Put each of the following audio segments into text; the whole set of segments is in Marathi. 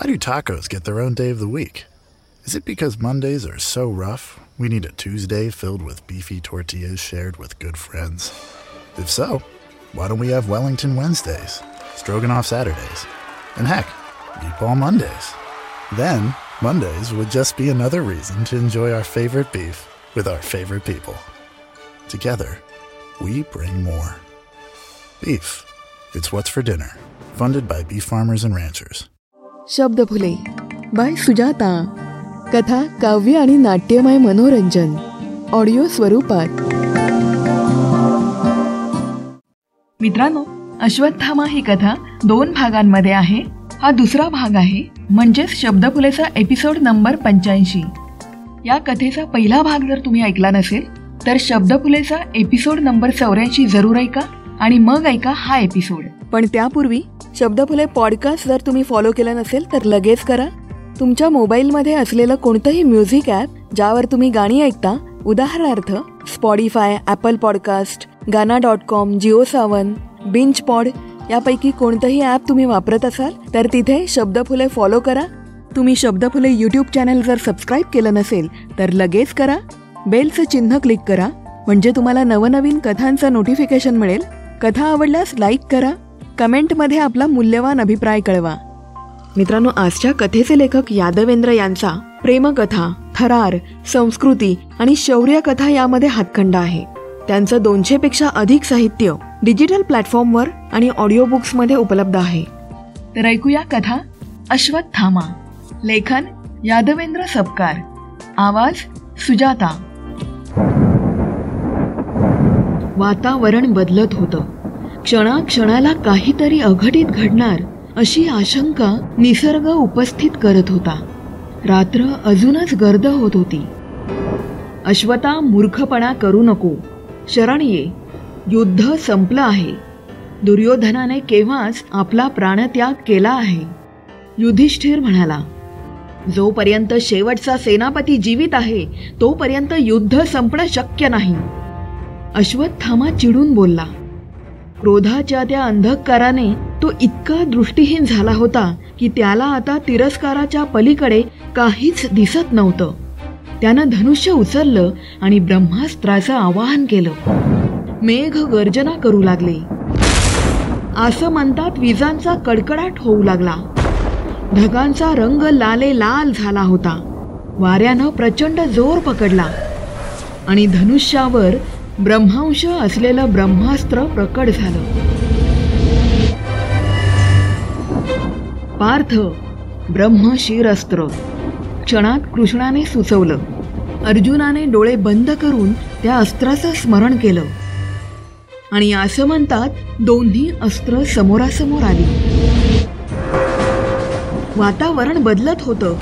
Why do tacos get their own day of the week? Is it because Mondays are so rough, we need a Tuesday filled with beefy tortillas shared with good friends? If so, why don't we have Wellington Wednesdays, Stroganoff Saturdays, and heck, Meatball Mondays? Then, Mondays would just be another reason to enjoy our favorite beef with our favorite people. Together, we bring more. Beef. It's what's for dinner. Funded by Beef Farmers and Ranchers. Shabdphule by Sujata. कथा काव्य आणि नाट्यमय मनोरंजन. ऑडिओ स्वरूपात. मित्रांनो अश्वत्थामा ही कथा दोन भागांमध्ये आहे. हा दुसरा भाग आहे म्हणजेच शब्दफुलेचा एपिसोड नंबर पंच्याऐंशी. या कथेचा पहिला भाग जर तुम्ही ऐकला नसेल तर शब्दफुलेचा एपिसोड नंबर चौऱ्याऐंशी जरूर ऐका आणि मग ऐका हा एपिसोड. पण त्यापूर्वी शब्दफुले पॉडकास्ट जर तुम्ही फॉलो केलं नसेल तर लगेच करा. तुमच्या मोबाईलमध्ये असलेलं कोणतंही म्युझिक ॲप ज्यावर तुम्ही गाणी ऐकता उदाहरणार्थ Spotify Apple podcast Gaana dot com Jio Saavn बिंच पॉड यापैकी कोणतंही ॲप तुम्ही वापरत असाल तर तिथे शब्दफुले फॉलो करा. तुम्ही शब्दफुले यूट्यूब चॅनल जर सबस्क्राईब केलं नसेल तर लगेच करा. बेलचं चिन्ह क्लिक करा. म्हणजे तुम्हाला नवनवीन कथांचं नोटिफिकेशन मिळेल. कथा आवडल्यास लाईक करा. कमेंटमध्ये आपला मूल्यवान अभिप्राय कळवा. मित्रांनो आजच्या कथेचे लेखक यादवेंद्र यांचा प्रेमकथा थरार संस्कृती आणि शौर्य कथा यामध्ये हातखंडा आहे. त्यांचं दोनशे पेक्षा अधिक साहित्य डिजिटल प्लॅटफॉर्मवर आणि ऑडिओ बुक्समध्ये उपलब्ध आहे. तर ऐकूया कथा अश्वत्थामा. लेखन यादवेंद्र सबकार आवाज सुजाता. वातावरण बदलत होतं. क्षणाक्षणाला काहीतरी अघटित घडणार अशी आशंका निसर्ग उपस्थित करत होता. रात्र अजूनच गर्द होत होती. अश्वता मूर्खपणा करू नको. शरण ये. युद्ध संपलं आहे. दुर्योधनाने केव्हाच आपला प्राणत्याग केला आहे? युधिष्ठिर म्हणाला जोपर्यंत शेवटचा सेनापती जीवित आहे तोपर्यंत युद्ध संपणं शक्य नाही. अश्वत्थामा चिडून बोलला क्रोधाच्या त्या अंधकाराने तो इतका दृष्टीहीन झाला होता की त्याला आता तिरस्काराच्या पलीकडे काहीच दिसत नव्हतं. त्यानं धनुष्य उचललं आणि ब्रह्मास्त्राचं आवाहन केलं. मेघ गर्जना करू लागले. असं म्हणतात विजांचा कडकडाट होऊ लागला. ढगांचा रंग लाले लाल झाला होता. वाऱ्यानं प्रचंड जोर पकडला. आणि धनुष्यावर ब्रह्मांश असलेलं ब्रह्मास्त्र प्रकट झालं. पार्थ ब्रह्मशिरस्त्र. क्षणात कृष्णाने सुचवलं. अर्जुनाने डोळे बंद करून त्या अस्त्राचं स्मरण केलं. आणि असं म्हणतात दोन्ही अस्त्र समोरासमोर आली. वातावरण बदलत होतं.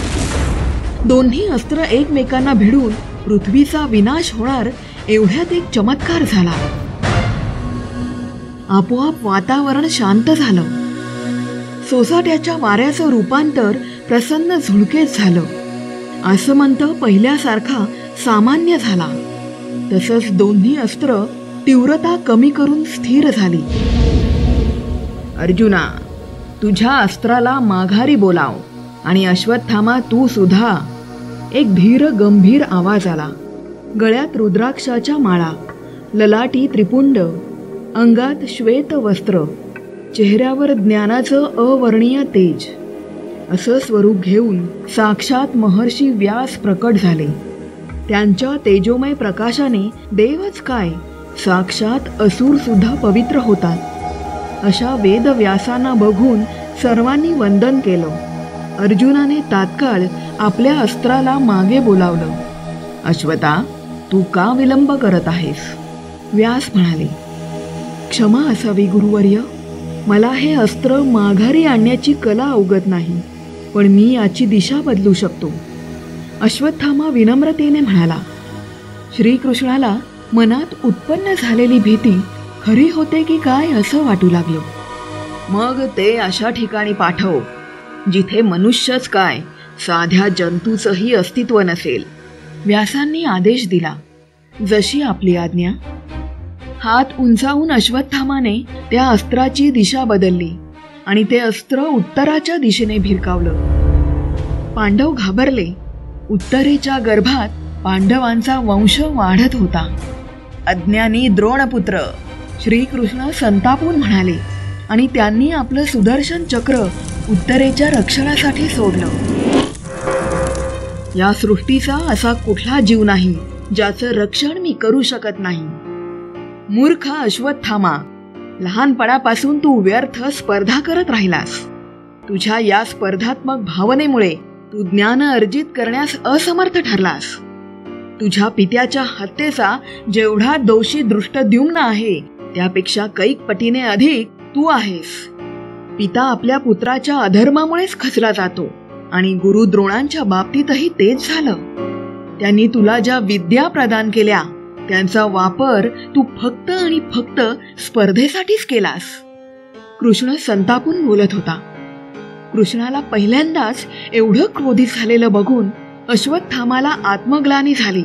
दोन्ही अस्त्र एकमेकांना भिडून पृथ्वीचा विनाश होणार एवढ्यात एक चमत्कार झाला. आपोआप वातावरण शांत झालं. सोसाट्याच्या वाऱ्याचं रूपांतर प्रसन्न झुळकेत झालं. असं पहिल्यासारखा सामान्य झाला. तसंच दोन्ही अस्त्र तीव्रता कमी करून स्थिर झाली. अर्जुना तुझ्या अस्त्राला माघारी बोलाव आणि अश्वत्थामा तू सुद्धा एक धीर गंभीर आवाज आला. गळ्यात रुद्राक्षाच्या माळा ललाटी त्रिपुंड अंगात श्वेत वस्त्र चेहऱ्यावर ज्ञानाचं अवर्णीय तेज. असं स्वरूप घेऊन साक्षात महर्षी व्यास प्रकट झाले. त्यांच्या तेजोमय प्रकाशाने देवच काय साक्षात असुर सुद्धा पवित्र होतात. अशा वेदव्यासांना बघून सर्वांनी वंदन केलं. अर्जुनाने तात्काळ आपल्या अस्त्राला मागे बोलावलं. अश्वता तू का विलंब करत आहेस? व्यास म्हणाले क्षमा असावी गुरुवर्य. मला हे अस्त्र माघारी आणण्याची कला अवगत नाही पण मी याची दिशा बदलू शकतो. अश्वत्थामा विनम्रतेने म्हणाला श्रीकृष्णाला मनात उत्पन्न झालेली भीती खरी होते की काय असं वाटू लागलं. मग ते अशा ठिकाणी पाठव जिथे मनुष्यच काय साध्या जंतूचंही अस्तित्व नसेल. व्यासांनी आदेश दिला. जशी आपली आज्ञा. हात उंचावून अश्वत्थामाने त्या अस्त्राची दिशा बदलली आणि ते अस्त्र उत्तराच्या दिशेने भिरकावलं. पांडव घाबरले. उत्तरेच्या गर्भात पांडवांचा वंश वाढत होता. अज्ञानी द्रोणपुत्र श्रीकृष्ण संतापून म्हणाले आणि त्यांनी आपलं सुदर्शन चक्र उत्तरेच्या रक्षणासाठी सोडलं. या सृष्टीचा असा कुठला जीव नाही ज्याचं रक्षण मी करू शकत नाही. मूर्ख अश्वत्थामा लहानपणापासून तू व्यर्थ स्पर्धा करत राहिलास. तुझ्या या स्पर्धात्मक भावनेमुळे तू ज्ञान अर्जित करण्यास असमर्थ ठरलास. तुझ्या पित्याच्या हत्येचा जेवढा दोषी दृष्टद्युम्न आहे त्यापेक्षा कैक पटीने अधिक तू आहेस. पिता आपल्या पुत्राच्या अधर्मामुळेच खचला जातो. आणि गुरु द्रोणांच्या बाबतीतही तेच झालं. त्यांनी तुला ज्या विद्या प्रदान केल्या त्यांचा वापर तू फक्त आणि फक्त स्पर्धेसाठीच केलास. कृष्ण संतापून बोलत होता. कृष्णाला पहिल्यांदाच एवढं क्रोधित झालेलं बघून अश्वत्थामाला आत्मग्लानी झाली.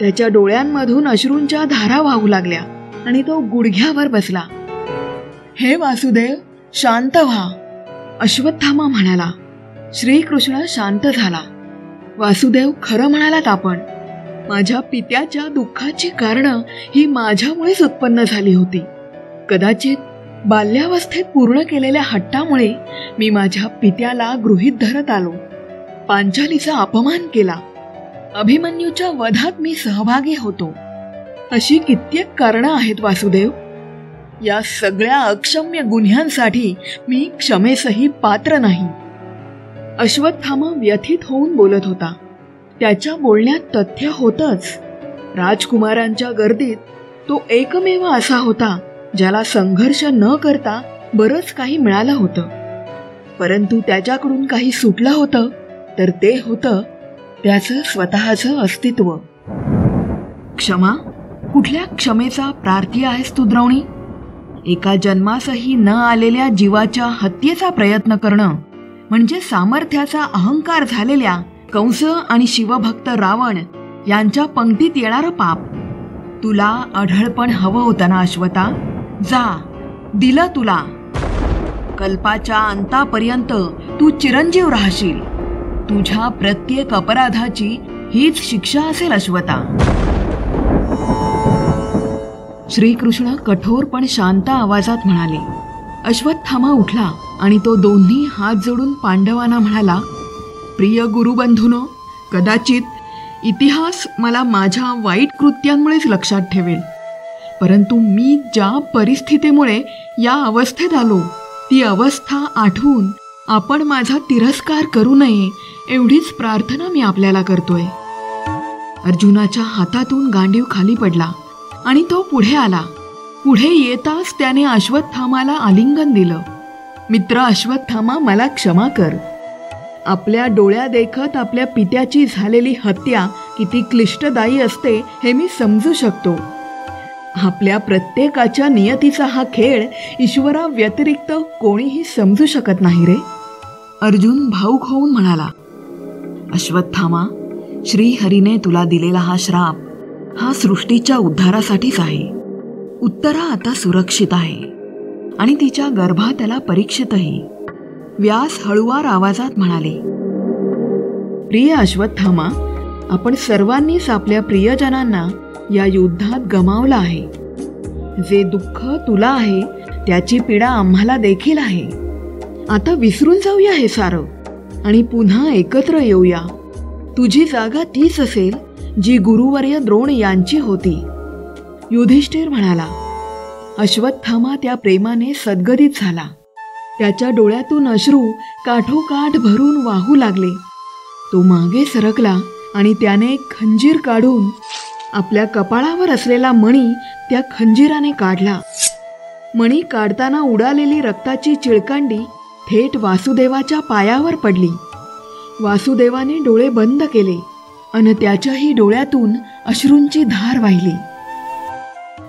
त्याच्या डोळ्यांमधून अश्रूंच्या धारा वाहू लागल्या आणि तो गुडघ्यावर बसला. हे वासुदेव शांत व्हा अश्वत्थामा म्हणाला. श्रीकृष्ण शांत झाला. वासुदेव खरं म्हणालात आपण माझ्या पित्याच्या दुःखाची कारणं ही माझ्यामुळेच उत्पन्न झाली होती. कदाचित बाल्यावस्थेत पूर्ण केलेल्या हट्टामुळे मी माझ्या पित्याला गृहीत धरत आलो. पांचालीचा अपमान केला. अभिमन्यूच्या वधात मी सहभागी होतो. अशी कित्येक कारणं आहेत वासुदेव. या सगळ्या अक्षम्य गुन्ह्यांसाठी मी क्षमेसही पात्र नाही. अश्वत्थामा व्यथित होऊन बोलत होता. त्याच्या बोलण्यात तथ्य होतच. राजकुमारांच्या गर्दीत तो एकमेव असा होता ज्याला संघर्ष न करता बरंच काही मिळालं होतं. परंतु त्याच्याकडून काही सुटलं होतं तर ते होतं त्याचं स्वतःचं अस्तित्व. क्षमा कुठल्या क्षमेचा प्रार्थी आहेस तू द्रोणी? एका जन्मासही न आलेल्या जीवाच्या हत्येचा प्रयत्न करणं म्हणजे सामर्थ्याचा अहंकार झालेल्या कंस आणि शिवभक्त रावण यांच्या पंक्तीत येणारं पाप. तुला अढळपण हवं होतं ना अश्वता जा दिलं तुला. कल्पाच्या अंतापर्यंत तू चिरंजीव राहशील. तुझ्या प्रत्येक अपराधाची हीच शिक्षा असेल अश्वता श्रीकृष्ण कठोर पण शांत आवाजात म्हणाले अश्वत्थामा उठला. आणि तो दोन्ही हात जोडून पांडवांना म्हणाला प्रिय गुरुबंधूनो कदाचित इतिहास मला माझ्या वाईट कृत्यांमुळेच लक्षात ठेवेल. परंतु मी ज्या परिस्थितीमुळे या अवस्थेत आलो ती अवस्था आठवून आपण माझा तिरस्कार करू नये एवढीच प्रार्थना मी आपल्याला करतोय. अर्जुनाच्या हातातून गांडीव खाली पडला आणि तो पुढे आला. पुढे येताच त्याने अश्वत्थामाला आलिंगन दिलं. मित्र अश्वत्थामा मला क्षमा कर. आपल्या डोळ्या देखत आपल्या पित्याची झालेली हत्या किती क्लिष्टदायी असते हे मी समजू शकतो. आपल्या प्रत्येकाच्या नियतीचा हा खेळ ईश्वरा व्यतिरिक्त कोणीही समजू शकत नाही रे. अर्जुन भाऊक होऊन म्हणाला अश्वत्थामा श्रीहरीने तुला दिलेला हा श्राप हा सृष्टीच्या उद्धारासाठीच आहे. उत्तरा आता सुरक्षित आहे. आणि तिच्या गर्भा त्याला परीक्षितही. व्यास हळुवार आवाजात म्हणाले प्रिय अश्वत्थामा आपण सर्वांनीच आपल्या प्रियजनांना या युद्धात गमावलं आहे. जे दुःख तुला आहे त्याची पीडा आम्हाला देखील आहे. आता विसरून जाऊया हे सारं आणि पुन्हा एकत्र येऊया. तुझी जागा तीच असेल जी गुरुवर्य द्रोण यांची होती. युधिष्ठिर म्हणाला अश्वत्थामा त्या प्रेमाने सद्गदित झाला. त्याच्या डोळ्यातून अश्रू काठोकाठ भरून वाहू लागले. तो मागे सरकला आणि त्याने खंजीर काढून आपल्या कपाळावर असलेला मणी त्या खंजीराने काढला. मणी काढताना उडालेली रक्ताची चिळकांडी थेट वासुदेवाच्या पायावर पडली. वासुदेवाने डोळे बंद केले अन त्याच्याही डोळ्यातून अश्रूंची धार वाहिली.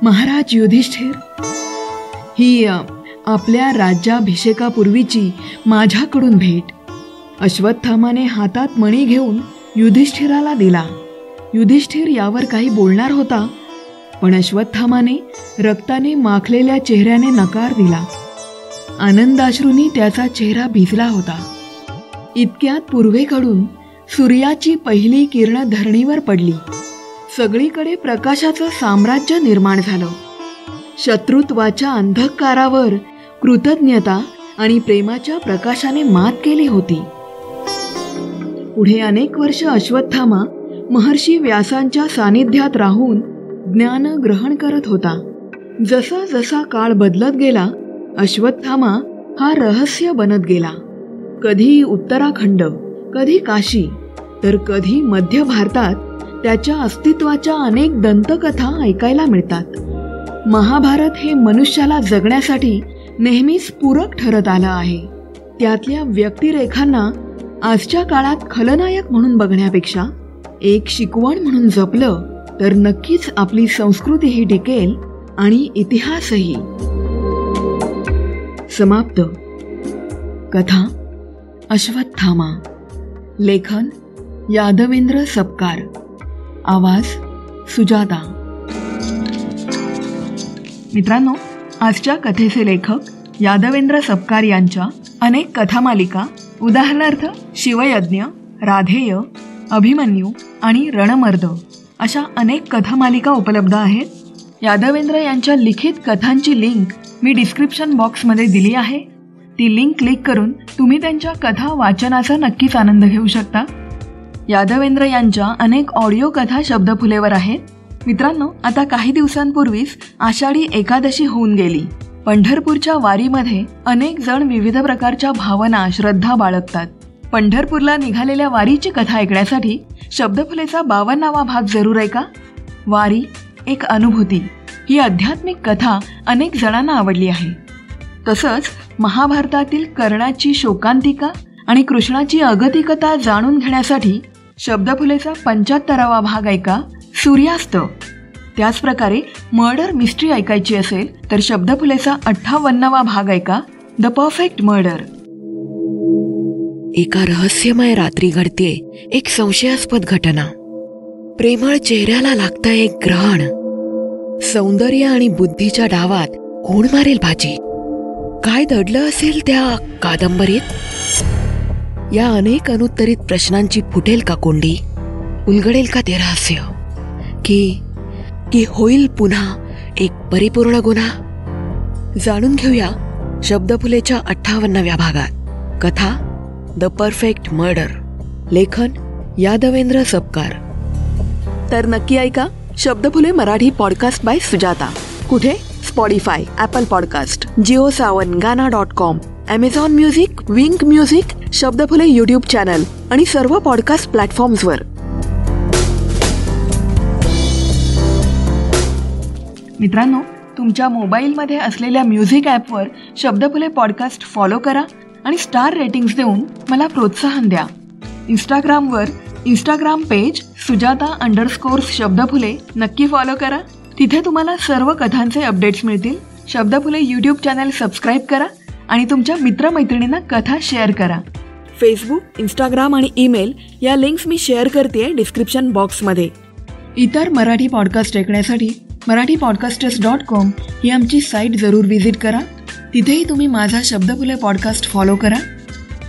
महाराज युधिष्ठिर ही आपल्या राज्याभिषेकापूर्वीची माझ्याकडून भेट. अश्वत्थामाने हातात मणी घेऊन युधिष्ठिराला दिला. युधिष्ठिर यावर काही बोलणार होता पण अश्वत्थामाने रक्ताने माखलेल्या चेहऱ्याने नकार दिला. आनंदाश्रूंनी त्याचा चेहरा भिजला होता. इतक्यात पूर्वेकडून सूर्याची पहिली किरण धरणीवर पडली. सगळीकडे प्रकाशाचं साम्राज्य निर्माण झालं. शत्रुत्वाच्या अंधकारावर कृतज्ञता आणि प्रेमाच्या प्रकाशाने मात केली होती. पुढे अनेक वर्ष अश्वत्थामा महर्षी व्यासांच्या सानिध्यात राहून ज्ञान ग्रहण करत होता. जसा जसा काळ बदलत गेला अश्वत्थामा हा रहस्य बनत गेला. कधी उत्तराखंड कधी काशी तर कधी मध्य भारतात त्याच्या अस्तित्वाच्या अनेक दंतकथा ऐकायला मिळतात. महाभारत हे मनुष्याला जगण्यासाठी नेहमीच पूरक ठरत आलं आहे. त्यातल्या व्यक्तिरेखांना आजच्या काळात खलनायक म्हणून बघण्यापेक्षा एक शिकवण म्हणून जपलं तर नक्कीच आपली संस्कृतीही टिकेल आणि इतिहासही. समाप्त. कथा. अश्वत्थामा. लेखन. यादवेंद्र सपकार आवाज सुजाता. मित्रांनो आजच्या कथेचे लेखक यादवेंद्र सपकार यांच्या अनेक कथामालिका उदाहरणार्थ शिवयज्ञ राधेय अभिमन्यू आणि रणमर्द अशा अनेक कथामालिका उपलब्ध आहेत. यादवेंद्र यांच्या लिखित कथांची लिंक मी डिस्क्रिप्शन बॉक्समध्ये दिली आहे. ती लिंक क्लिक करून तुम्ही त्यांच्या कथा वाचनाचा नक्कीच आनंद घेऊ शकता. यादवेंद्र यांच्या अनेक ऑडिओ कथा शब्दफुलेवर आहेत. मित्रांनो आता काही दिवसांपूर्वीच आषाढी एकादशी होऊन गेली. पंढरपूरच्या वारीमध्ये अनेक जण विविध प्रकारच्या भावना श्रद्धा बाळगतात. पंढरपूरला निघालेल्या वारीची कथा ऐकण्यासाठी शब्दफुलेचा बावन्नावा भाग जरूर ऐका. वारी एक अनुभूती. ही आध्यात्मिक कथा अनेक जणांना आवडली आहे. तसंच महाभारतातील कर्णाची शोकांतिका आणि कृष्णाची अगतिकता जाणून घेण्यासाठी शब्दफुलेचा पंच्याहत्तरावा भाग ऐका. सूर्यास्त. त्याचप्रकारे मर्डर मिस्ट्री ऐकायची असेल तर शब्दफुलेचा अठ्ठावन्नावा भाग ऐका. The perfect murder. एका रहस्यमय रात्री घडते एक संशयास्पद घटना. प्रेमळ चेहऱ्याला लागतं एक ग्रहण. सौंदर्य आणि बुद्धीच्या डावात कोण मारेल भाजी काय दडलं असेल त्या कादंबरीत? या अनेक अनुत्तरित प्रश्नांची फुटेल का कोंडी? उलगडेल का ते रहस्य? की की होईल पुन्हा एक परिपूर्ण गुन्हा? जाणून घेऊया शब्दफुलेच्या अठ्ठावन्नाव्या भागात. कथा द परफेक्ट मर्डर लेखन यादवेंद्र सपकार. तर नक्की ऐका शब्दफुले मराठी पॉडकास्ट बाय सुजाता. कुठे? Spotify Apple podcast Jio Saavn Gaana dot com Amazon music Wynk music Shabdphule YouTube channel आणि सर्व पॉडकास्ट प्लॅटफॉर्म्सवर मित्रांनो तुमच्या मोबाईलमध्ये असलेल्या म्युझिक ॲपवर शब्दफुले पॉडकास्ट फॉलो करा आणि स्टार रेटिंग्स देऊन मला प्रोत्साहन द्या. इंस्टाग्रामवर Instagram page Sujata underscores Shabdphule नक्की फॉलो करा. तिथे तुम्हाला सर्व कथांचे अपडेट्स मिळतील. शब्दफुले यूट्यूब चॅनल सबस्क्राईब करा आणि तुमच्या मित्रमैत्रिणींना कथा शेअर करा. फेसबुक इंस्टाग्राम आणि ईमेल या लिंक्स मी शेअर करते डिस्क्रिप्शन बॉक्समध्ये इतर मराठी पॉडकास्ट ऐकण्यासाठी मराठी पॉडकास्टर्स डॉट कॉम ही आमची साईट जरूर व्हिजिट करा. तिथेही तुम्ही माझा शब्दफुले पॉडकास्ट फॉलो करा.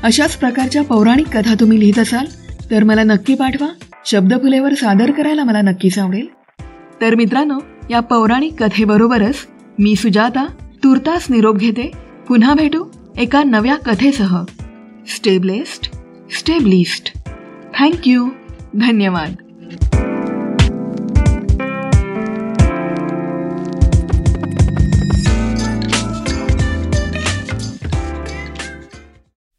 अशाच प्रकारच्या पौराणिक कथा तुम्ही लिहित असाल तर मला नक्की पाठवा. शब्दफुलेवर सादर करायला मला नक्कीच आवडेल. तर मित्रांनो या पौराणिक कथेबरोबरच मी सुजाता तुर्तास निरोप घेते. पुन्हा भेटू एका नव्या कथेसह. स्टेबलेस्ट स्टेबलिस्ट थँक्यू धन्यवाद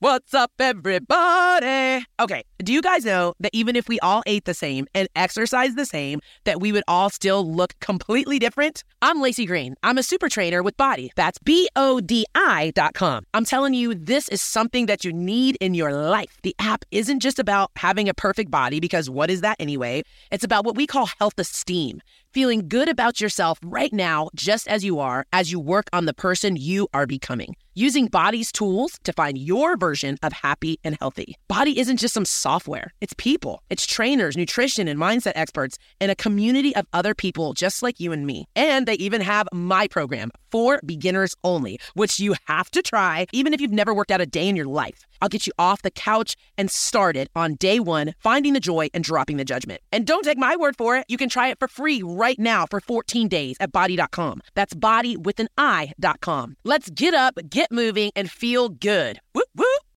What's up, everybody? Okay, do you guys know that even if we all ate the same and exercised the same, that we would all still look completely different? I'm Lacey Green. I'm a super trainer with Body. That's B O D I dot com. I'm telling you, this is something that you need in your life. The app isn't just about having a perfect body, because what is that anyway? It's about what we call health esteem feeling good about yourself right now, just as you are, as you work on the person you are becoming. Using Body's tools to find your version of happy and healthy. Body isn't just some software, it's people, it's trainers, nutrition, and mindset experts, and a community of other people just like you and me. And they even have my program for beginners only, which you have to try even if you've never worked out a day in your life. I'll get you off the couch and started on day one, finding the joy and dropping the judgment. And don't take my word for it. You can try it for free right now for 14 days at body.com. That's body with an I.com. Let's get up, get moving, and feel good. Woo woo!